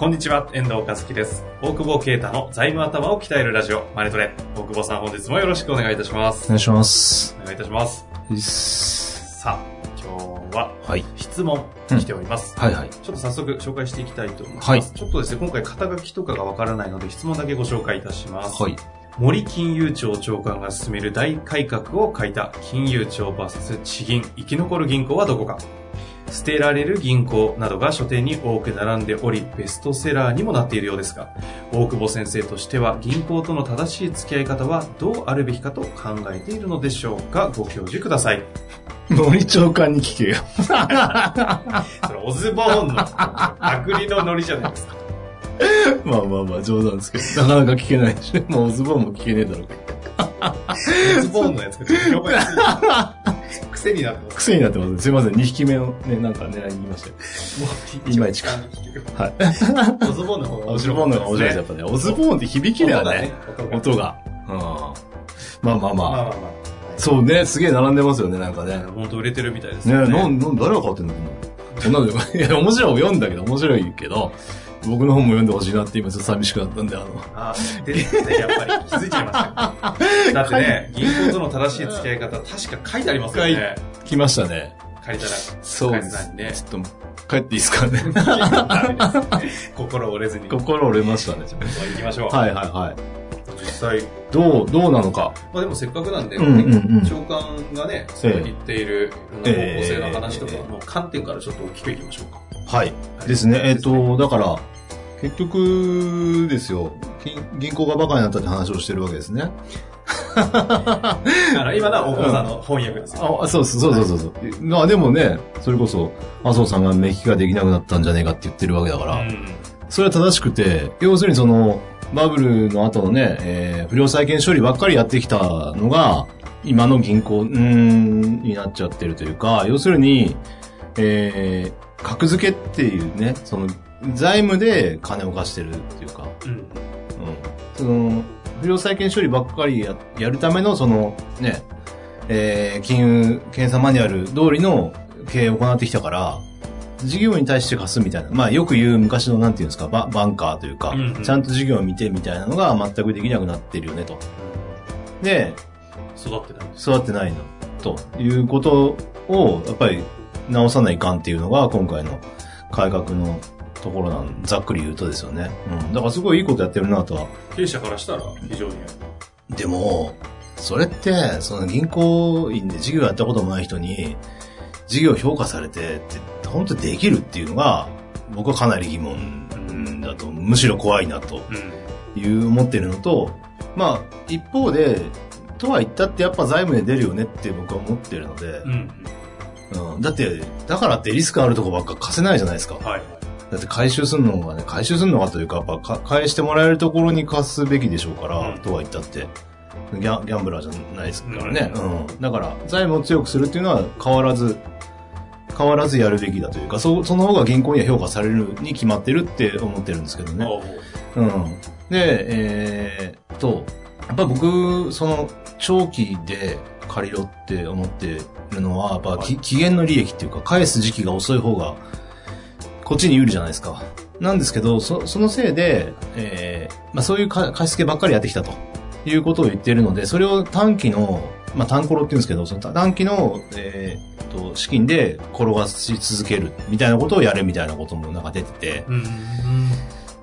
こんにちは、遠藤和樹です。大久保啓太の財務頭を鍛えるラジオ、マネトレ。大久保さん、本日もよろしくお願いいたします。お願いします。お願いいたします。いいっす。さあ、今日ははい。質問来ております。はいはい。ちょっと早速紹介していきたいと思います。はいちょっとですね、今回肩書きとかがわからないので質問だけご紹介いたします。はい。森金融庁長官が進める大改革を書いた金融庁 VS 地銀生き残る銀行はどこか捨てられる銀行などが書店に多く並んでおりベストセラーにもなっているようですが大久保先生としては銀行との正しい付き合い方はどうあるべきかと考えているのでしょうか？ご教授ください。森長官に聞けよ。そ れオズボーンのパクリのノリじゃないですか。まあまあまあ、冗談ですけど、なかなか聞けないし、もうオズボーンも聞けねえだろうけど。オズボーンのやつがちょっと評価し 癖になってます癖になってますね。すいません、2匹目をね、なんか狙いに行きましたよ。いまいちか。はい。オズボーンの方が面オズ白ボーンの方が面やっぱね。オズボーンって響きだよね。音が。うん。まあまあまあ。まあまあまあ。そうね、すげえ並んでますよね、なんかね。本当売れてるみたいですねよね。なん、なん、誰が買ってんの？そんなの、いや、面白い本読んだけど、面白いけど、僕の本も読んでほしいなって今ちょっと寂しくなったんで、あの、あ、で、でやっぱり気づいちゃいましたよ。だってね、銀行との正しい付き合い方、確か書いてありますよね。来ましたね。借りたら、そうで返すね。ちょっと、帰っていいですかね。心折れずに。心折れましたね。行きましょう。とはいはいはい。実際、どう、どうなのか。まあでもせっかくなんで、長官がね、そう言っている、方向性の話とかええの観点からちょっと大きくいきましょうか。はい。ですね。えっ、と、だから、結局ですよ、銀銀行がバカになったって話をしてるわけですね。あの、今のは大久保さんの翻訳ですよ。あ、そうそうそうそうそう。まあでもね、それこそ、麻生さんが目利きができなくなったんじゃねえかって言ってるわけだから、うんそれは正しくて、要するにその、バブルの後のね、えー不良債権処理ばっかりやってきたのが、今の銀行、うーん、になっちゃってるというか、要するに、えー格付けっていうね、その、財務で金を貸してるっていうか、うん。うん。その、不良債権処理ばっかりややるための、その、ね、えー金融検査マニュアル通りの経営を行ってきたから、事業に対して貸すみたいな。まあよく言う昔のなんていうんですか、ババンカーというか、うんうんちゃんと事業を見てみたいなのが全くできなくなってるよねと。で、育ってたんです。育ってないの。ということを、やっぱり直さないかんっていうのが今回の改革のところなん、ざっくり言うとですよね。うん。だからすごいいいことやってるなとは経営者からしたら非常に。でも、それって、その銀行員で事業やったこともない人に、事業評価されてって、本当にできるっていうのが、僕はかなり疑問だと、むしろ怖いなとうん。いう思ってるのと、まあ、一方で、とは言ったってやっぱ財務で出るよねって僕は思ってるのでう、ん。うん、だって、だからってリスクあるとこばっか貸せないじゃないですか。はい。だって回収するのがね、回収するのがというか、やっぱか返してもらえるところに貸すべきでしょうから、うんとは言ったって。ギャギャンブラーじゃないですからね。うん。だから、財務を強くするっていうのは変わらず、変わらずやるべきだというか、そその方が銀行には評価されるに決まってるって思ってるんですけどね。おううん。で、えーっと、やっぱ僕、その、長期で借りろって思ってるのは、やっぱ、き期限の利益っていうか、返す時期が遅い方が、こっちに有利じゃないですか。なんですけど、そそのせいで、えーまあそういうか貸し付けばっかりやってきたということを言っているので、それを短期の、まあ単コロって言うんですけど、その短期の、えーっと、資金で転がし続けるみたいなことをやれみたいなこともなんか出てて、うん。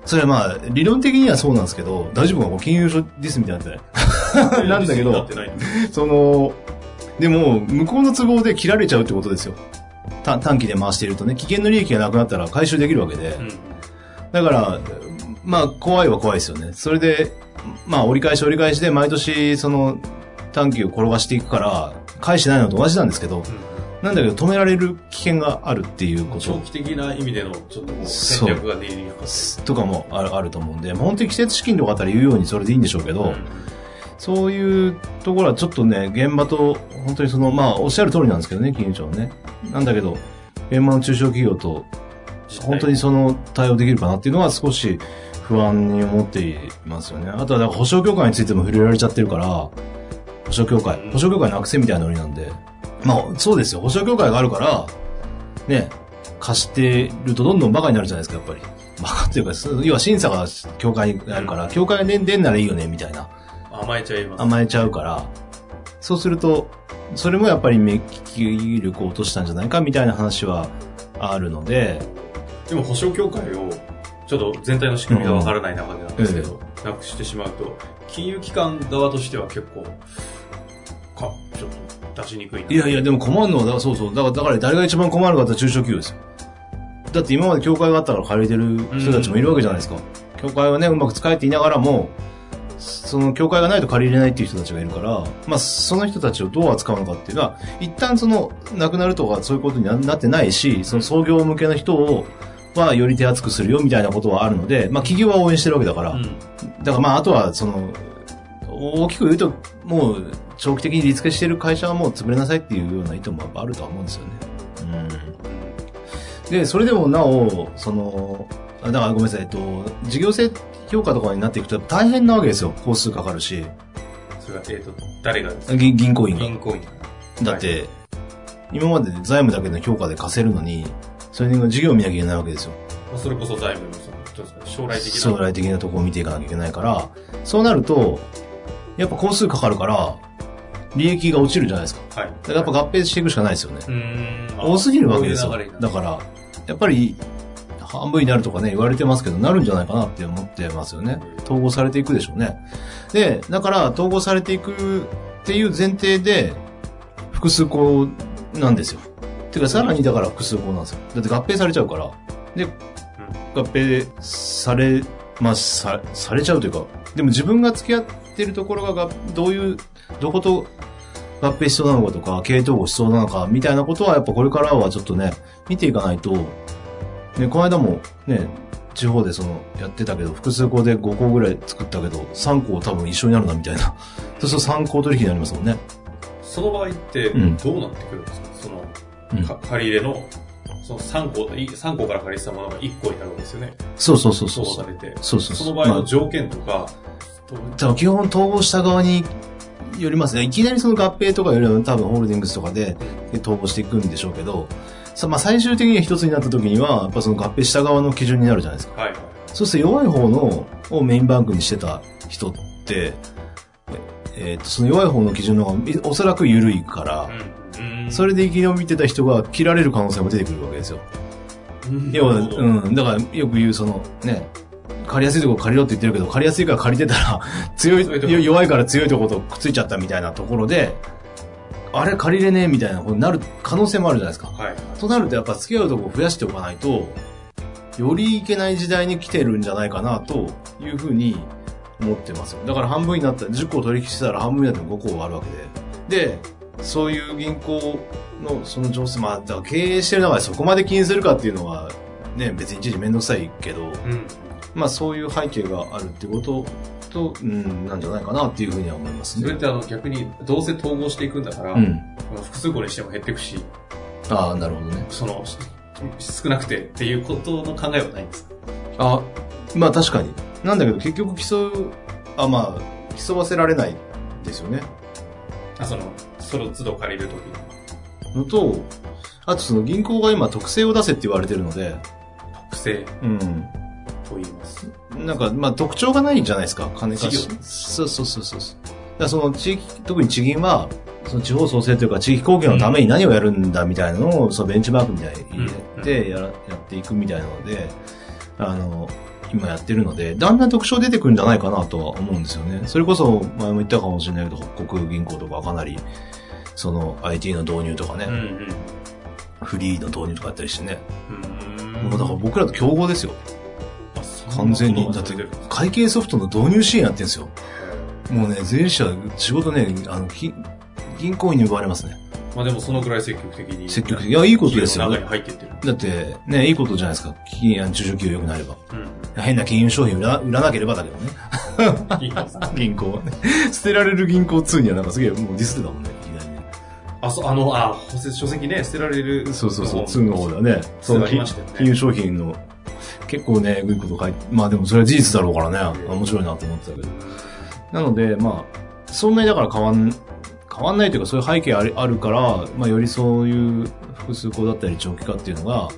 それはまあ、理論的にはそうなんですけど、大丈夫かも金融書ですみたいになってない。なんだけどその、でも、向こうの都合で切られちゃうってことですよ。た短期で回しているとね、危険の利益がなくなったら回収できるわけで。うん。だから、まあ、怖いは怖いですよね。それで、まあ、折り返し折り返しで毎年、その、短期を転がしていくから、返してないのと同じなんですけど、うんなんだけど止められる危険があるっていうこと長期的な意味でのちょっと戦略が練りにくかとかもあるあると思うんで、本当に季節資金とかあったら言うようにそれでいいんでしょうけど、うんそういうところはちょっとね、現場と、本当にその、まあ、おっしゃる通りなんですけどね、金融庁はね。なんだけど、現場の中小企業と、本当にその対応できるかなっていうのは少し不安に思っていますよね。あとは、保証協会についても触れられちゃってるから、保証協会、保証協会なくせみたいなノリなんで。まあ、そうですよ。保証協会があるから、ね、貸してるとどんどんバカになるじゃないですか、やっぱり。バカっていうか、要は審査が協会にあるから、協会が出出んならいいよね、みたいな。甘えちゃいます。甘えちゃうから、そうすると、それもやっぱり目利き力を落としたんじゃないかみたいな話はあるので、でも保証協会を、ちょっと全体の仕組みがわからない中でなんですけど、なくしてしまうと、金融機関側としては結構、か、ちょっと出しにくいな。いやいや、でも困るのは、だそうそう、だから、だから誰が一番困るかって中小企業ですよ。だって今まで協会があったから借りてる人たちもいるわけじゃないですか。協会はね、うまく使えって言いながらも、その協会がないと借りれないっていう人たちがいるから、まあ、その人たちをどう扱うのかっていうのは、一旦その、亡くなるとかそういうことにななってないし、その創業向けの人を、はより手厚くするよみたいなことはあるので、まあ企業は応援してるわけだから、うん。だからまああとはその、大きく言うと、もう長期的にリ付けしてる会社はもう潰れなさいっていうような意図もあるとは思うんですよね。うん。で、それでもなお、その、あだからごめんなさい、えっと、事業性評価とかになっていくと大変なわけですよ。工数かかるし。それは、えっ、と、誰がですか？銀銀行員が。銀行員だって、今まで財務だけの評価で貸せるのに、それに事業を見なきゃいけないわけですよ。まあそれこそ財務のその、将来的な。将来的なところを見ていかなきゃいけないから、そうなると、やっぱ工数かかるから、利益が落ちるじゃないですか。はい。だからやっぱ合併していくしかないですよね。うーん。あ多すぎるわけですよ。だから、やっぱり、半分になるとかね、言われてますけど、なるんじゃないかなって思ってますよね。統合されていくでしょうね。で、だから、統合されていくっていう前提で、複数項なんですよ。てか、さらにだから複数項なんですよ。だって合併されちゃうから。で、合併され、まあ、さ、されちゃうというか、でも自分が付き合ってるところが、どういう、どこと合併しそうなのかとか、経営統合しそうなのか、みたいなことは、やっぱこれからはちょっとね、見ていかないと、ね、この間もね、地方でその、やってたけど、複数項で5項ぐらい作ったけど、3項多分一緒になるな、みたいな。そうすると3項取引になりますもんね。その場合って、うんどうなってくるんですか、その、うんか借り入れの、その3個、い3個から借りてたものが1個になるわけですよね。そうそうそうそう。そうされて。そうそうそう。その場合まあの条件とか、と多分基本統合した側によりますね。いきなりその合併とかよりは多分ホールディングスとかで統合していくんでしょうけど、さまあ最終的には一つになった時には、やっぱその合併した側の基準になるじゃないですか。はいはい。そうすると弱い方のをメインバンクにしてた人って、ええーと、その弱い方の基準の方がおそらく緩いから、うん。うん。それで生き延びてた人が切られる可能性も出てくるわけですよ。うん、要は、うん、だからよく言うそのね、借りやすいとこ借りろって言ってるけど、借りやすいから借りてたら、強い、弱いから強いとことくっついちゃったみたいなところで、あれ借りれねえみたいなことになる可能性もあるじゃないですか。はい。となるとやっぱ付き合うとこ増やしておかないと、よりいけない時代に来てるんじゃないかなというふうに思ってますよ。だから半分になったら、10個取引してたら半分になっても5個あるわけで。で、そういう銀行のその情勢、まあ、だ経営してる中でそこまで気にするかっていうのは、ね、別に一時めんどくさいけど、うん。まあそういう背景があるってことと、うん、なんじゃないかなっていうふうには思いますね。それってあの逆にどうせ統合していくんだから、うん。複数個にしても減っていくし、ああ、なるほどね。その、し少なくてっていうことの考えはないんですか？あ、まあ確かに。なんだけど結局競う、あ、まあ、競わせられないですよね。あ、その、その都度借りるときののと、あとその銀行が今特性を出せって言われてるので、特性うん。と言います。なんか、まあ特徴がないじゃないですか、金貸し。そうそうそうそう。だその地域、特に地銀は、その地方創生というか地域貢献のために何をやるんだみたいなのを、そのベンチマークみたいに入れてやら、やっていくみたいなので、あの、今やってるので、だんだん特徴出てくるんじゃないかなとは思うんですよね。それこそ、前も言ったかもしれないけど、北国銀行とかかなり、その IT の導入とかね、うんうん。フリーの導入とかあったりしてね。うんもうだから僕らと競合ですよ。完全に。だって会計ソフトの導入支援やってるんですよ。もうね、税理士は仕事ね、あの、き銀行員に奪われますね。まあでもそのぐらい積極的に。積極的。いや、いいことですよ。中に入っていってる。だって、ね、いいことじゃないですか。金中小企業良くなれば。うん。変な金融商品売ら売らなければだけどね。銀行はね。捨てられる銀行2にはなんかすげえもうディスってたもんね。あ、そう、あの、あ、書籍ね、捨てられる。そうそうそう、2の方だね。そう金融商品の、結構ね、グいこと書いて、まあでもそれは事実だろうからね、面白いなと思ってたけど。なので、まあ、そんなにだから変わん、変わんないというかそういう背景あるあるから、まあよりそういう複数項だったり長期化っていうのが、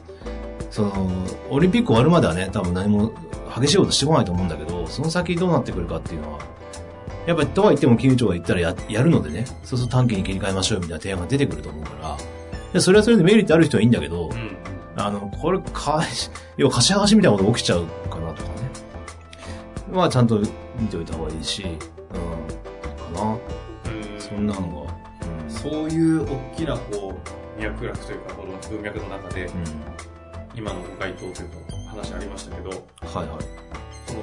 その、オリンピック終わるまではね、多分何も激しいことしてこないと思うんだけど、その先どうなってくるかっていうのは、やっぱりとは言っても金融庁が言ったらややるのでね、そうすると短期に切り替えましょうみたいな提案が出てくると思うから、でそれはそれでメリットある人はいいんだけど、うん。あの、これ、か、要は貸し剥がしみたいなこと起きちゃうかなとかね。まあ、ちゃんと見ておいた方がいいし、うん、かな。うんそんなのが。そういう大きな、こう、脈絡というか、この文脈の中で、うん。うん。今のご回答というか、話ありましたけど、はいはい。その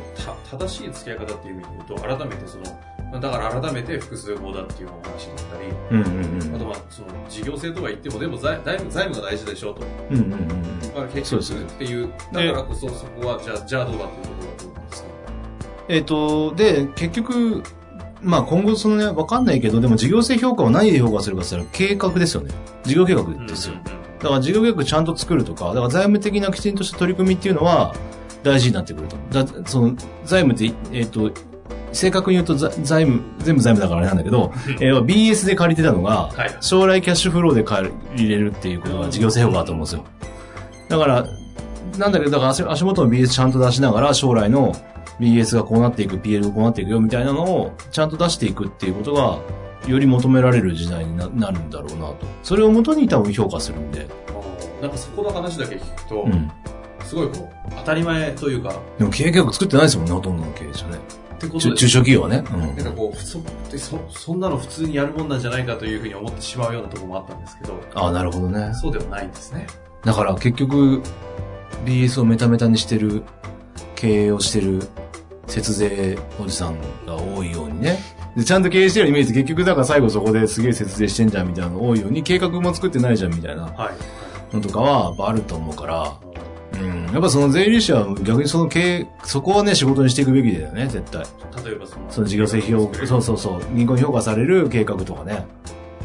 た正しい付き合い方っていう意味で言うと、改めてその、まあだから改めて複数法だっていうお話だったり、うんうんうん。あとまあ、その事業性とか言っても、でも財財務財務が大事でしょと。うんうんうんうん。だから結局っていう、だからこそそこは、じゃあ、じゃあどうだっていうところだと思うんですか。えっ、と、で、結局、まあ今後そのね、わかんないけど、でも事業性評価を何で評価するかって言ったら計画ですよね。事業計画ですよ。だから事業計画ちゃんと作るとか、だから財務的なきちんとした取り組みっていうのは大事になってくると。だその財務って、えっ、と、正確に言うとざ財務、全部財務だからあれなんだけど、えー BS で借りてたのが、はい将来キャッシュフローで借りれるっていうことが事業性評価だと思うんですよ。だから、なんだけど、だから足足元の BS ちゃんと出しながら、将来の BS がこうなっていく、PL がこうなっていくよみたいなのをちゃんと出していくっていうことが、より求められる時代にななるんだろうなと。それをもとに多分評価するんで。なんかそこの話だけ聞くと、うん。すごいこう、当たり前というか、でも経営計画作ってないですもんね、ほとんどの経営者ね。ってこと中中小企業はね。うんなんかこうそでそ、そんなの普通にやるもんなんじゃないかというふうに思ってしまうようなところもあったんですけど、ああ、なるほどね。そうではないんですね。だから結局、BS をメタメタにしてる、経営をしてる、節税おじさんが多いようにね。で、ちゃんと経営してるイメージで結局だから最後そこですげえ節税してんじゃんみたいなの多いように、計画も作ってないじゃんみたいなはい。のとかはあると思うから、うん。やっぱその税理士は逆にその経営、そこはね仕事にしていくべきだよね、絶対。例えばその、その事業性評価、そうそうそう、銀行に評価される計画とかね。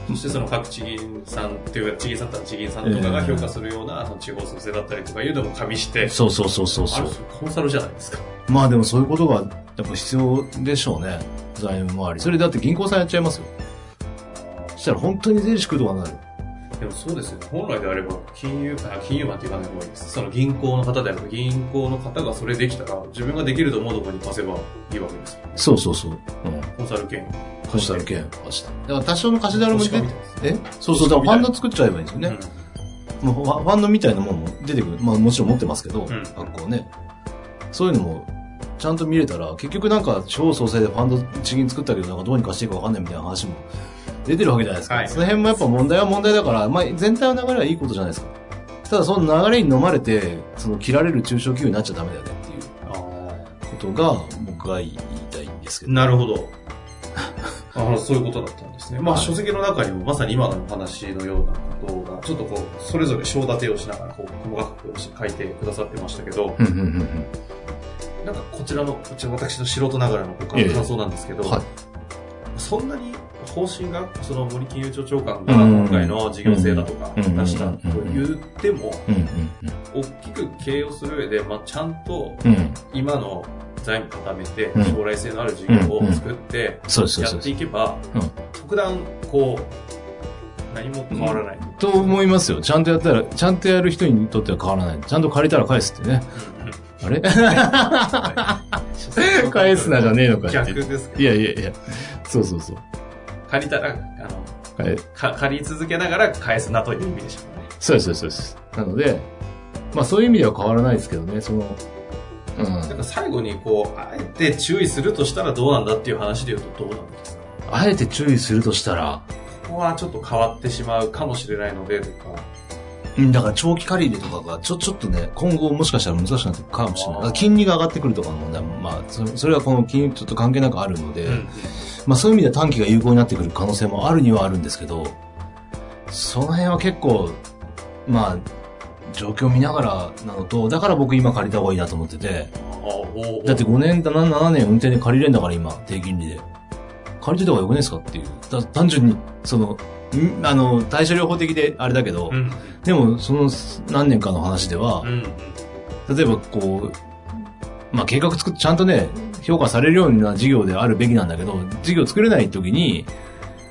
そしてその各地銀さんっていうか、地銀さんとか地銀さんとかが評価するような、その地方創生だったりとかいうのも加味して、そうそうそうそうそうコンサルじゃないですか。まあでもそういうことがやっぱ必要でしょうね。財務周り。それだって銀行さんやっちゃいますよ。そしたら本当に税理士来るとかなる。でもそうですよね。本来であれば、金融、あ金融マンって言わない方がいいです。その銀行の方であれば、銀行の方がそれできたら、自分ができると思うところに貸せばいいわけですよね。そうそうそう。うん。コンサル券。貸したる券貸した。だから多少の貸しだるも投出てえ？そうそう。だからファンド作っちゃえばいいんですよね。うんもうファファンドみたいなもんも出てくる。まあもちろん持ってますけど、ん学校ね。そういうのも、ちゃんと見れたら、結局なんか地方創生でファンド地銀作ったけど、なんかどうにかしていいかわかんないみたいな話も出てるわけじゃないですか。はいその辺もやっぱ問題は問題だから、まあ全体の流れはいいことじゃないですか。ただその流れに飲まれて、その切られる中小企業になっちゃダメだよねっていうあことが僕が言いたいんですけーど。なるほど。あそういうことだったんですね。まあ、書籍の中にもまさに今の話のようなことが、ちょっとこう、それぞれ章立てをしながら、こう、細かく書いてくださってましたけど、なんかこちらの、こちら私の素人ながらの感想なんですけど、うん。はい。そんなに方針が、その森金融庁長官が今回の事業性だとか出したと言っても、大きく経営をする上で、まあ、ちゃんと。今の財務固めて、将来性のある事業を作って、やって。いけば、特段、こう、何も変わらない。と思いますよ。ちゃんとやったら、ちゃんとやる人にとっては変わらない。ちゃんと借りたら返すってね。あれ返すなじゃねえのか逆ですかいやいやいや。そうそうそう。借りたら、あの、はいか借り続けながら返すなという意味でしょうね。そうです、そうです。なので、まあそういう意味では変わらないですけどね、その、うん。なんか最後にこう、あえて注意するとしたらどうなんだっていう話で言うとどうなんですか？あえて注意するとしたら、ここはちょっと変わってしまうかもしれないのでとか、うん、だから長期借り入れとかが、ちょ、ちょっとね、今後もしかしたら難しくなってくるかもしれない。金利が上がってくるとかの問題も、まあ、そそれはこの金融ちょっと関係なくあるので、うんまあそういう意味では短期が有効になってくる可能性もあるにはあるんですけど、その辺は結構、まあ、状況を見ながらなのと、だから僕今借りた方がいいなと思ってて、だって5年、7, 7年運転で借りれんだから今、低金利で。借りてた方がよくないですかっていう。だ単純に、その、んあの、対処療法的であれだけど、うん。でもその何年かの話ではう、ん。例えばこう、まあ計画作ってちゃんとね、評価されるような事業であるべきなんだけど、事業作れない時に、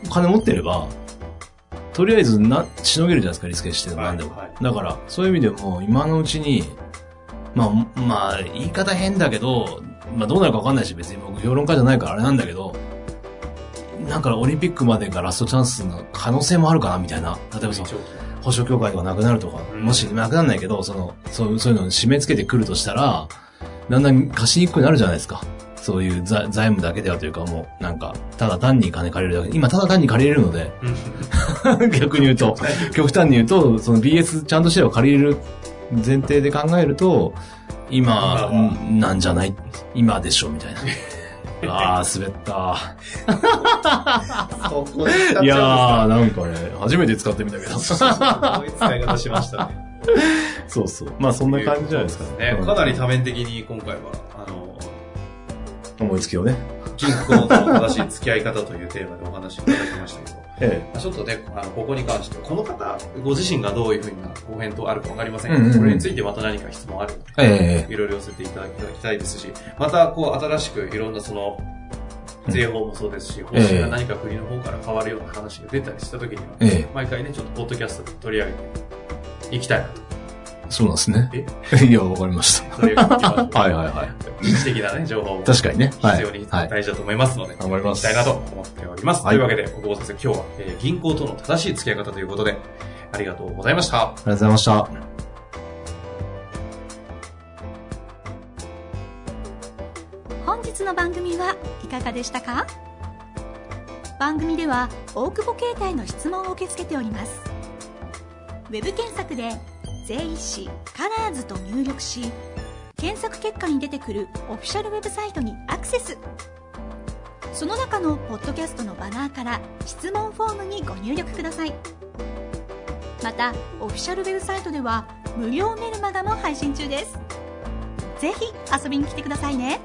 金持ってれば、とりあえずな、しのげるじゃないですか、リスケしてはい何でも。はいだから、そういう意味でも、今のうちに、まあ、まあ、言い方変だけど、まあどうなるかわかんないし、別に僕評論家じゃないからあれなんだけど、なんかオリンピックまでがラストチャンスの可能性もあるかな、みたいな。例えばその、保証協会とかなくなるとか、うんもしなくならないけど、その、そうそういうのに締め付けてくるとしたら、だんだん貸しにくくなるじゃないですか。そういう財財務だけではというかもう、なんか、ただ単に金借りるだけ。今ただ単に借りれるので、うん 逆に言うと、極端に言うと、その BS ちゃんとしては借りれる前提で考えると、今、んなんじゃない？今でしょみたいな。ああ、滑った。そこで使っちゃいやー、なんかね、初めて使ってみたけど。すごい使い方しましたね。そうそう。まあそんな感じじゃないですかね。かなり多面的に今回は、あの、思いつきをね。銀行と正しい付き合い方というテーマでお話しいただきましたけど、えまあちょっとね、あの、ここに関して、この方、ご自身がどういうふうなご返答あるかわかりませんけど、うんうんうんこれについてまた何か質問あるえ。えいろいろ寄せていただきたいですし、また、こう、新しくいろんなその、税法もそうですし、方針が何か国の方から変わるような話が出たりした時には、え。え毎回ね、ちょっとポッドキャストで取り上げていきたいなと。え。そうなんですね。いや、わかりました。はいはいはい。一時的なね、情報も確かにね。はい。必要にはい。大事だと思いますので、頑張りますいきたいなと思っております。はいというわけで、小久保先生、今日は、えー銀行との正しい付き合い方ということで、ありがとうございました。ありがとうございました。本日の番組はいかがでしたか？番組では大久保携帯の質問を受け付けておりますウェブ検索で「税理士カラーズと入力し検索結果に出てくるオフィシャルウェブサイトにアクセス。その中のポッドキャストのバナーから質問フォームにご入力ください。またオフィシャルウェブサイトでは無料メルマガも配信中です。ぜひ遊びに来てくださいね。